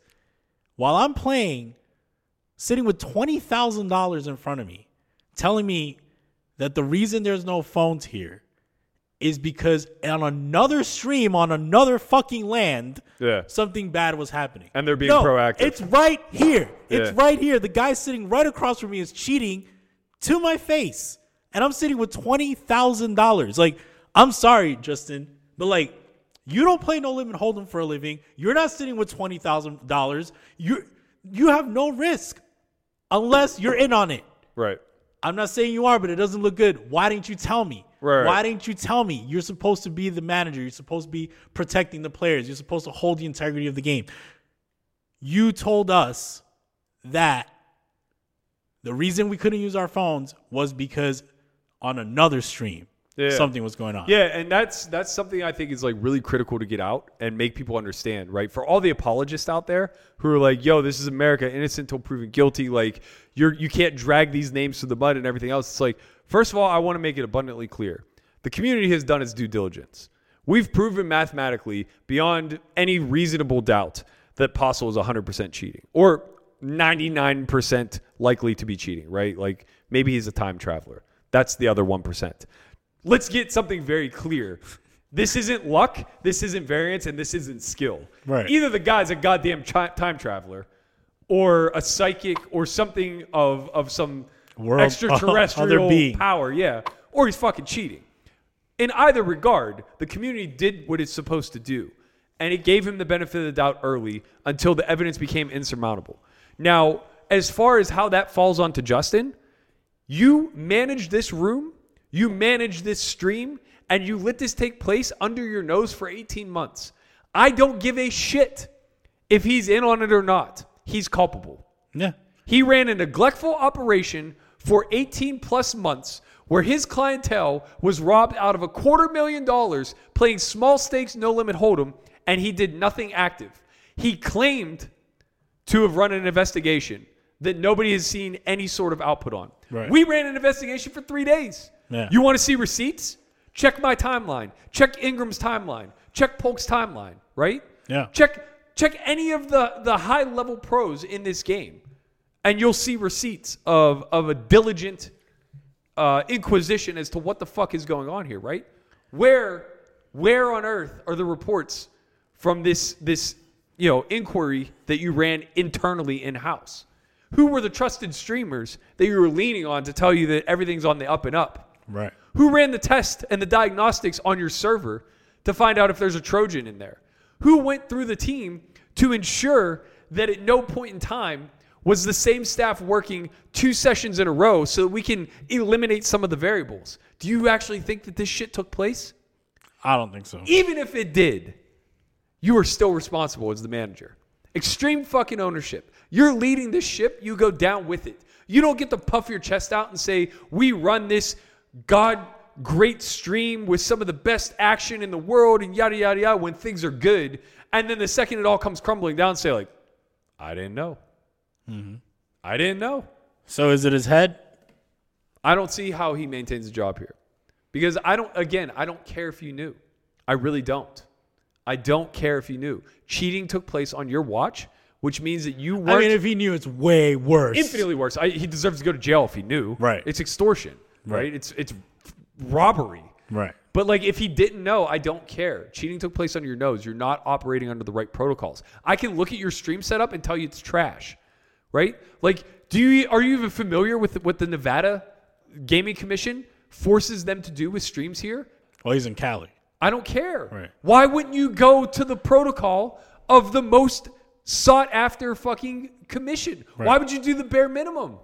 while I'm playing, sitting with twenty thousand dollars in front of me, telling me that the reason there's no phones here is because on another stream on another fucking land, Yeah. something bad was happening. And they're being No, proactive. It's right here. It's Yeah. right here. The guy sitting right across from me is cheating to my face. And I'm sitting with $20,000. Like, I'm sorry, Justin, but like, you don't play no limit hold'em for a living. You're not sitting with $20,000. You you have no risk unless you're in on it. right. I'm not saying you are, but it doesn't look good. Why didn't you tell me? Right. Why didn't you tell me? You're supposed to be the manager. You're supposed to be protecting the players. You're supposed to hold the integrity of the game. You told us that the reason we couldn't use our phones was because on another stream Yeah. something was going on. Yeah, and that's that's something I think is like really critical to get out and make people understand, right? For all the apologists out there who are like, "Yo, this is America, innocent until proven guilty." Like, you're you can't drag these names to the mud and everything else. It's like, first of all, I want to make it abundantly clear: the community has done its due diligence. We've proven mathematically, beyond any reasonable doubt, that Postle is 100% cheating, or 99% likely to be cheating, right? Like maybe he's a time traveler. That's the other 1%. Let's get something very clear. This isn't luck, this isn't variance, and this isn't skill. Right. Either the guy's a goddamn chi- time traveler or a psychic or something of, of some World- extraterrestrial power, yeah, or he's fucking cheating. In either regard, the community did what it's supposed to do, and it gave him the benefit of the doubt early until the evidence became insurmountable. Now, as far as how that falls onto Justin, you managed this room, you managed this stream, and you let this take place under your nose for 18 months. I don't give a shit if he's in on it or not. He's culpable. Yeah. He ran a neglectful operation for 18 plus months where his clientele was robbed out of a quarter million dollars playing small stakes no limit hold'em and he did nothing active. He claimed to have run an investigation that nobody has seen any sort of output on. Right. We ran an investigation for 3 days. Yeah. You want to see receipts? Check my timeline. Check Ingram's timeline. Check Polk's timeline. right? Yeah. Check check any of the the high level pros in this game, and you'll see receipts of of a diligent uh, inquisition as to what the fuck is going on here, right? Where where on earth are the reports from this this you know inquiry that you ran internally in house? Who were the trusted streamers that you were leaning on to tell you that everything's on the up and up? Right. Who ran the test and the diagnostics on your server to find out if there's a Trojan in there? Who went through the team to ensure that at no point in time was the same staff working two sessions in a row so that we can eliminate some of the variables? Do you actually think that this shit took place? I don't think so. Even if it did, you are still responsible as the manager. Extreme fucking ownership. You're leading this ship, you go down with it. You don't get to puff your chest out and say, We run this God great stream with some of the best action in the world and yada, yada, yada when things are good. And then the second it all comes crumbling down, say, like, I didn't know. Mm-hmm. I didn't know. So is it his head? I don't see how he maintains a job here. Because I don't, again, I don't care if you knew. I really don't. I don't care if you knew. Cheating took place on your watch, which means that you weren't I mean, if he knew, it's way worse. infinitely worse. I, he deserves to go to jail if he knew. Right. It's extortion. Right. Right. It's it's robbery. Right. But like if he didn't know, I don't care. Cheating took place under your nose. You're not operating under the right protocols. I can look at your stream setup and tell you it's trash. Right? Like, do you are you even familiar with what the Nevada Gaming Commission forces them to do with streams here? Well, he's in Cali. I don't care. Right. Why wouldn't you go to the protocol of the most sought after fucking commission? Why would you do the bare minimum?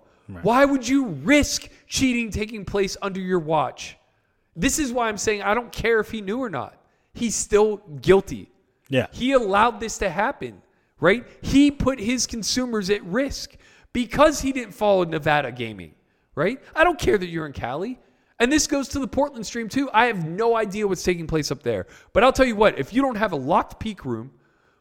Why would you risk cheating taking place under your watch? This is why I'm saying I don't care if he knew or not. He's still guilty. Yeah. He allowed this to happen, right? He put his consumers at risk because he didn't follow Nevada gaming, right? I don't care that you're in Cali. And this goes to the Portland stream too. I have no idea what's taking place up there. But I'll tell you what, if you don't have a locked peak room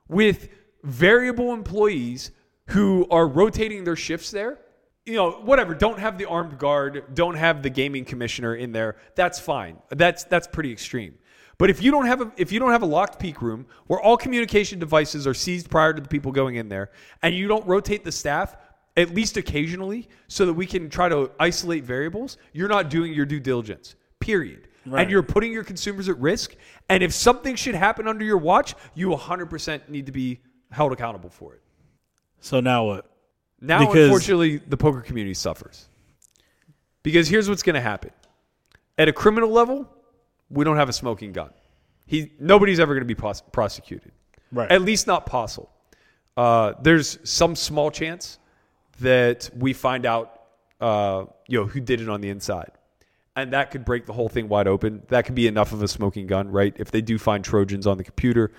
with variable employees who are rotating their shifts there, you know, whatever, don't have the armed guard, don't have the gaming commissioner in there, that's fine. That's that's pretty extreme. But if you don't have a if you don't have a locked peak room where all communication devices are seized prior to the people going in there and you don't rotate the staff at least occasionally so that we can try to isolate variables, you're not doing your due diligence. Period. Right. And you're putting your consumers at risk. And if something should happen under your watch, you 100% need to be held accountable for it. So now what? Now, Because- unfortunately, the poker community suffers. Because here's what's going to happen. At a criminal level, we don't have a smoking gun. He, nobody's ever going to be pros- prosecuted. Right. At least not possible. Uh, there's some small chance that we find out, uh, you know, who did it on the inside. And that could break the whole thing wide open. That could be enough of a smoking gun, right? If they do find Trojans on the computer.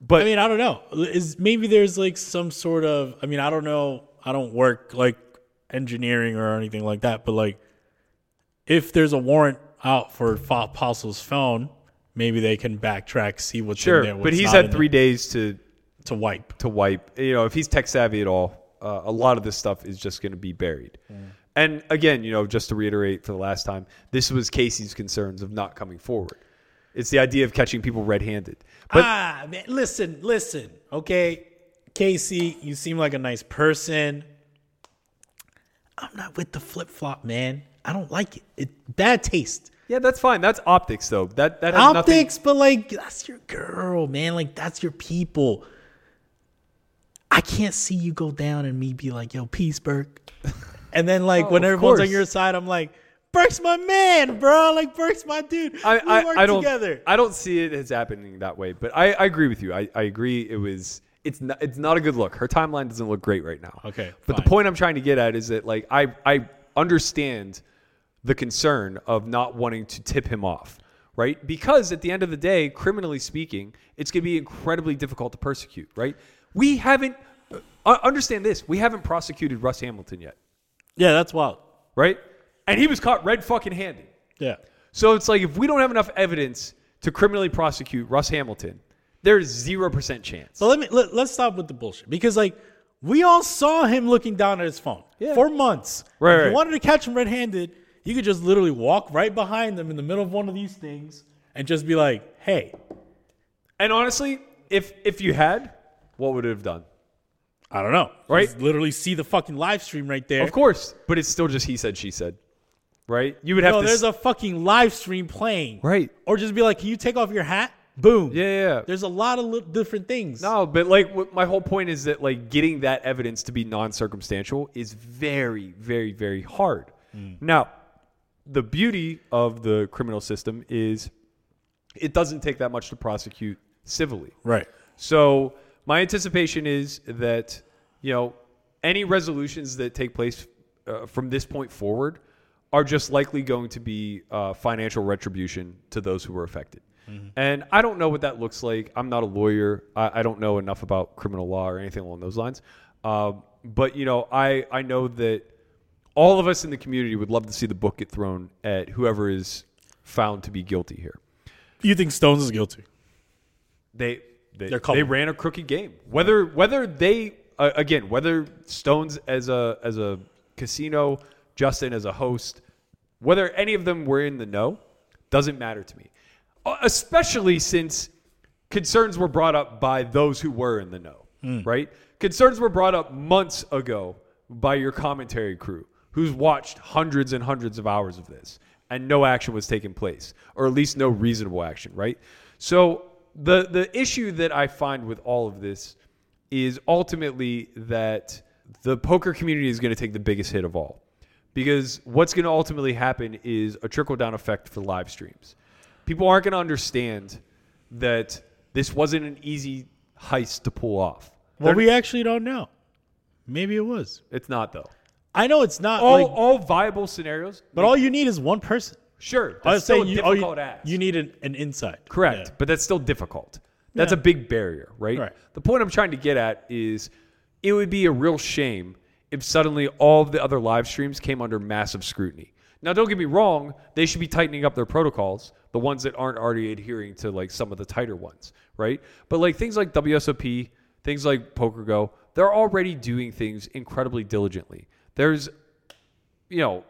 But I mean, I don't know. Is maybe there's like some sort of. I mean, I don't know. I don't work like engineering or anything like that. But like, if there's a warrant out for Apostle's phone, maybe they can backtrack, see what's sure, in there. but he's had three days to to wipe. to wipe. You know, if he's tech savvy at all, uh, a lot of this stuff is just going to be buried. And again, you know, just to reiterate for the last time, this was Casey's concerns of not coming forward. It's the idea of catching people red-handed. But ah, man, listen, listen. Okay, Casey, you seem like a nice person. I'm not with the flip flop, man. I don't like it. It bad taste. Yeah, that's fine. That's optics, though. That that has nothing. optics, but like that's your girl, man. Like that's your people. I can't see you go down and me be like, "Yo, peace, Burke," and then like oh, when Oh, of everyone's on your side, I'm like, "Burke's my man, bro. Like Burke's my dude. I, we I, work I don't. together." I don't see it as happening that way. But I, I agree with you. I, I agree. It was. It's not. It's not a good look. Her timeline doesn't look great right now. Okay, But the point I'm trying to get at is that like I I understand the concern of not wanting to tip him off, right? Because at the end of the day, criminally speaking, it's going to be incredibly difficult to persecute, right? We haven't. Uh, understand this. We haven't prosecuted Russ Hamilton yet, yeah, that's wild. right? And he was caught red fucking handed. Yeah, So it's like if we don't have enough evidence to criminally prosecute Russ Hamilton, there's zero percent chance. So let me let, let's stop with the bullshit because like we all saw him looking down at his phone for months. Right, If you right. wanted to catch him red-handed, you could just literally walk right behind them in the middle of one of these things and just be like, "Hey, And honestly, if if you had, what would it have done? I don't know. Right? Just literally see the fucking live stream right there. Of course, but it's still just he said she said, right? You would have No, to. there's a fucking live stream playing. right. Or just be like, can you take off your hat? Boom. Yeah, yeah, yeah. There's a lot of li- different things. No, but like my whole point is that like getting that evidence to be non-circumstantial is very, very, very hard. Mm. Now, the beauty of the criminal system is it doesn't take that much to prosecute civilly. Right. So my anticipation is that you know any resolutions that take place uh, from this point forward are just likely going to be uh, financial retribution to those who were affected. And I don't know what that looks like. I'm not a lawyer. I, I don't know enough about criminal law or anything along those lines. Um, but you know, I I know that all of us in the community would love to see the book get thrown at whoever is found to be guilty here You think Stones is guilty? they they, they ran a crooked game. Whether whether they uh, again whether Stones as a as a casino, Justin as a host, whether any of them were in the know, doesn't matter to me. Uh, Especially since concerns were brought up by those who were in the know, right? Concerns were brought up months ago by your commentary crew, who's watched hundreds and hundreds of hours of this, and no action was taking place, or at least no reasonable action, right? So the the issue that I find with all of this is ultimately that the poker community is going to take the biggest hit of all. Because what's going to ultimately happen is a trickle down effect for live streams. People aren't going to understand that this wasn't an easy heist to pull off. Well, They're- we actually don't know. Maybe it was. it's not though. I know it's not. All like, all viable scenarios, but all you need is one person. sure, I that's was still saying you, difficult you, ask. you need an, an inside. Correct, Yeah. but that's still difficult. That's Yeah. a big barrier, right? Right. The point I'm trying to get at is it would be a real shame if suddenly all the other live streams came under massive scrutiny. Now, don't get me wrong, they should be tightening up their protocols, the ones that aren't already adhering to like some of the tighter ones, right? But like things like WSOP, things like PokerGo, they're already doing things incredibly diligently. There's you know,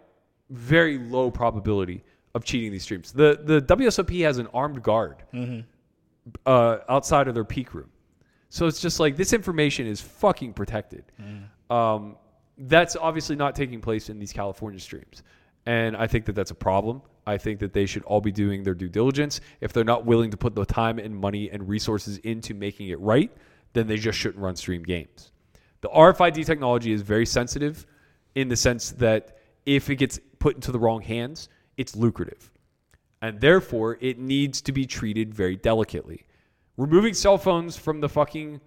very low probability of cheating these streams. The the WSOP has an armed guard uh, outside of their peak room, so it's just like this information is fucking protected. Um, that's obviously not taking place in these California streams, and I think that that's a problem. I think that they should all be doing their due diligence. If they're not willing to put the time and money and resources into making it right, then they just shouldn't run stream games. The RFID technology is very sensitive in the sense that if it gets put into the wrong hands, it's lucrative. And therefore, it needs to be treated very delicately. Removing cell phones from the fucking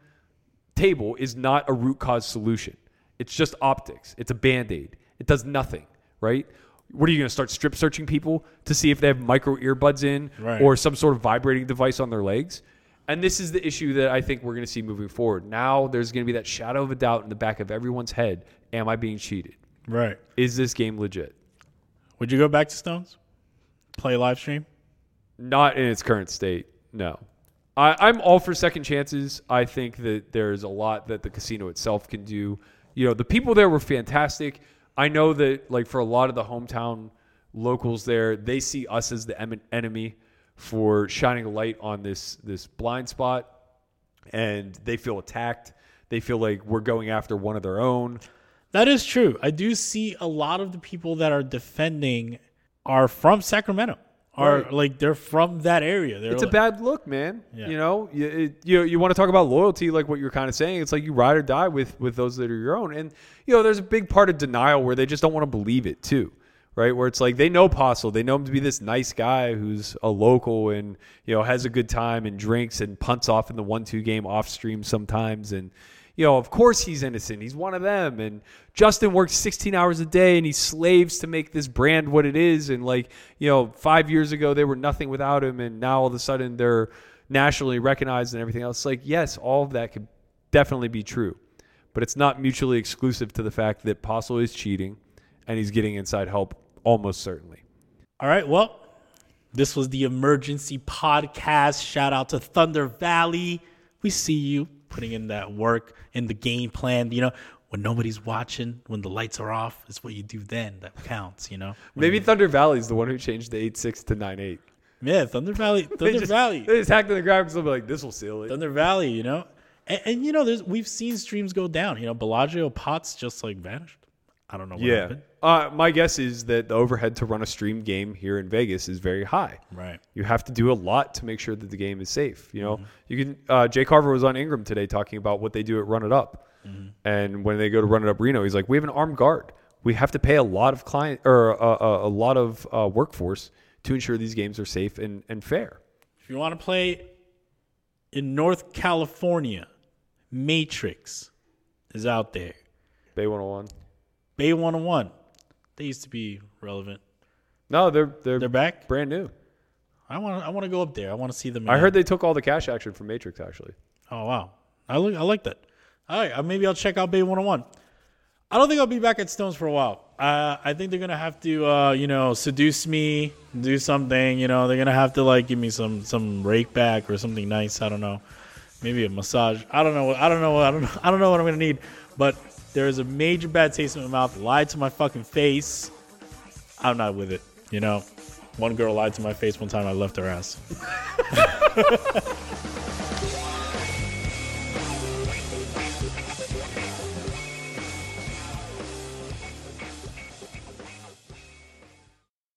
table is not a root cause solution. It's just optics. It's a band aid. It does nothing, right? What are you going to start strip searching people to see if they have micro earbuds in Right. or some sort of vibrating device on their legs? And this is the issue that I think we're going to see moving forward. Now there's going to be that shadow of a doubt in the back of everyone's head. Am I being cheated? Right. Is this game legit? Would you go back to Stones? Play live stream? Not in its current state, no. I, I'm all for second chances. I think that there's a lot that the casino itself can do. You know, the people there were fantastic. I know that, like, for a lot of the hometown locals there, they see us as the em- enemy for shining a light on this this blind spot, and they feel attacked. They feel like we're going after one of their own. That is true. I do see a lot of the people that are defending are from Sacramento. Are Right. like they're from that area. They're It's a bad look, man. Yeah. You know, you it, you, you want to talk about loyalty, like what you're kind of saying. It's like you ride or die with with those that are your own, and you know, there's a big part of denial where they just don't want to believe it too, right? Where it's like they know Postle, they know him to be this nice guy who's a local and you know has a good time and drinks and punts off in the one two game off stream sometimes, and you know, of course he's innocent. He's one of them. And Justin works 16 hours a day and he slaves to make this brand what it is. And like, you know, five years ago they were nothing without him, and now all of a sudden they're nationally recognized and everything else. Like, yes, all of that could definitely be true. But it's not mutually exclusive to the fact that Postle is cheating and he's getting inside help almost certainly. All right. Well, this was the emergency podcast. Shout out to Thunder Valley. We see you putting in that work in the game plan. You know, when nobody's watching, when the lights are off, it's what you do then that counts. You know, Maybe Thunder Valley's the one who changed the 8 6 to 9 8. Yeah, Thunder Valley, They Thunder just, Valley, They just hacked in the graphics. They'll be like, this will seal it. Thunder Valley. You know, and, and you know, there's we've seen streams go down. You know, Bellagio pots just like vanished. I don't know what Yeah. happened. Uh, my guess is that the overhead to run a stream game here in Vegas is very high. Right. You have to do a lot to make sure that the game is safe. You know, you can. Uh, Jay Carver was on Ingram today talking about what they do at Run It Up, and when they go to Run It Up Reno, he's like, "We have an armed guard. We have to pay a lot of client or uh, uh, a lot of uh, workforce to ensure these games are safe and, and fair." If you want to play in North California, Matrix is out there. Bay 101. Bay 101. They used to be relevant. No, they're they're, They're back. brand new. I want. I want to go up there. I want to see them. I again. heard they took all the cash action from Matrix actually. Oh wow, I look. I like that. All right, uh, maybe I'll check out Bay 101. I don't think I'll be back at Stones for a while. Uh, I think they're gonna have to, uh, you know, seduce me, do something. You know, they're gonna have to like give me some some rake back or something nice. I don't know, maybe a massage. I don't know. I don't know. I don't know. I don't know what I'm gonna need. But there is a major bad taste in my mouth. Lied to my fucking face. I'm not with it. You know, one girl lied to my face one time. I left her ass.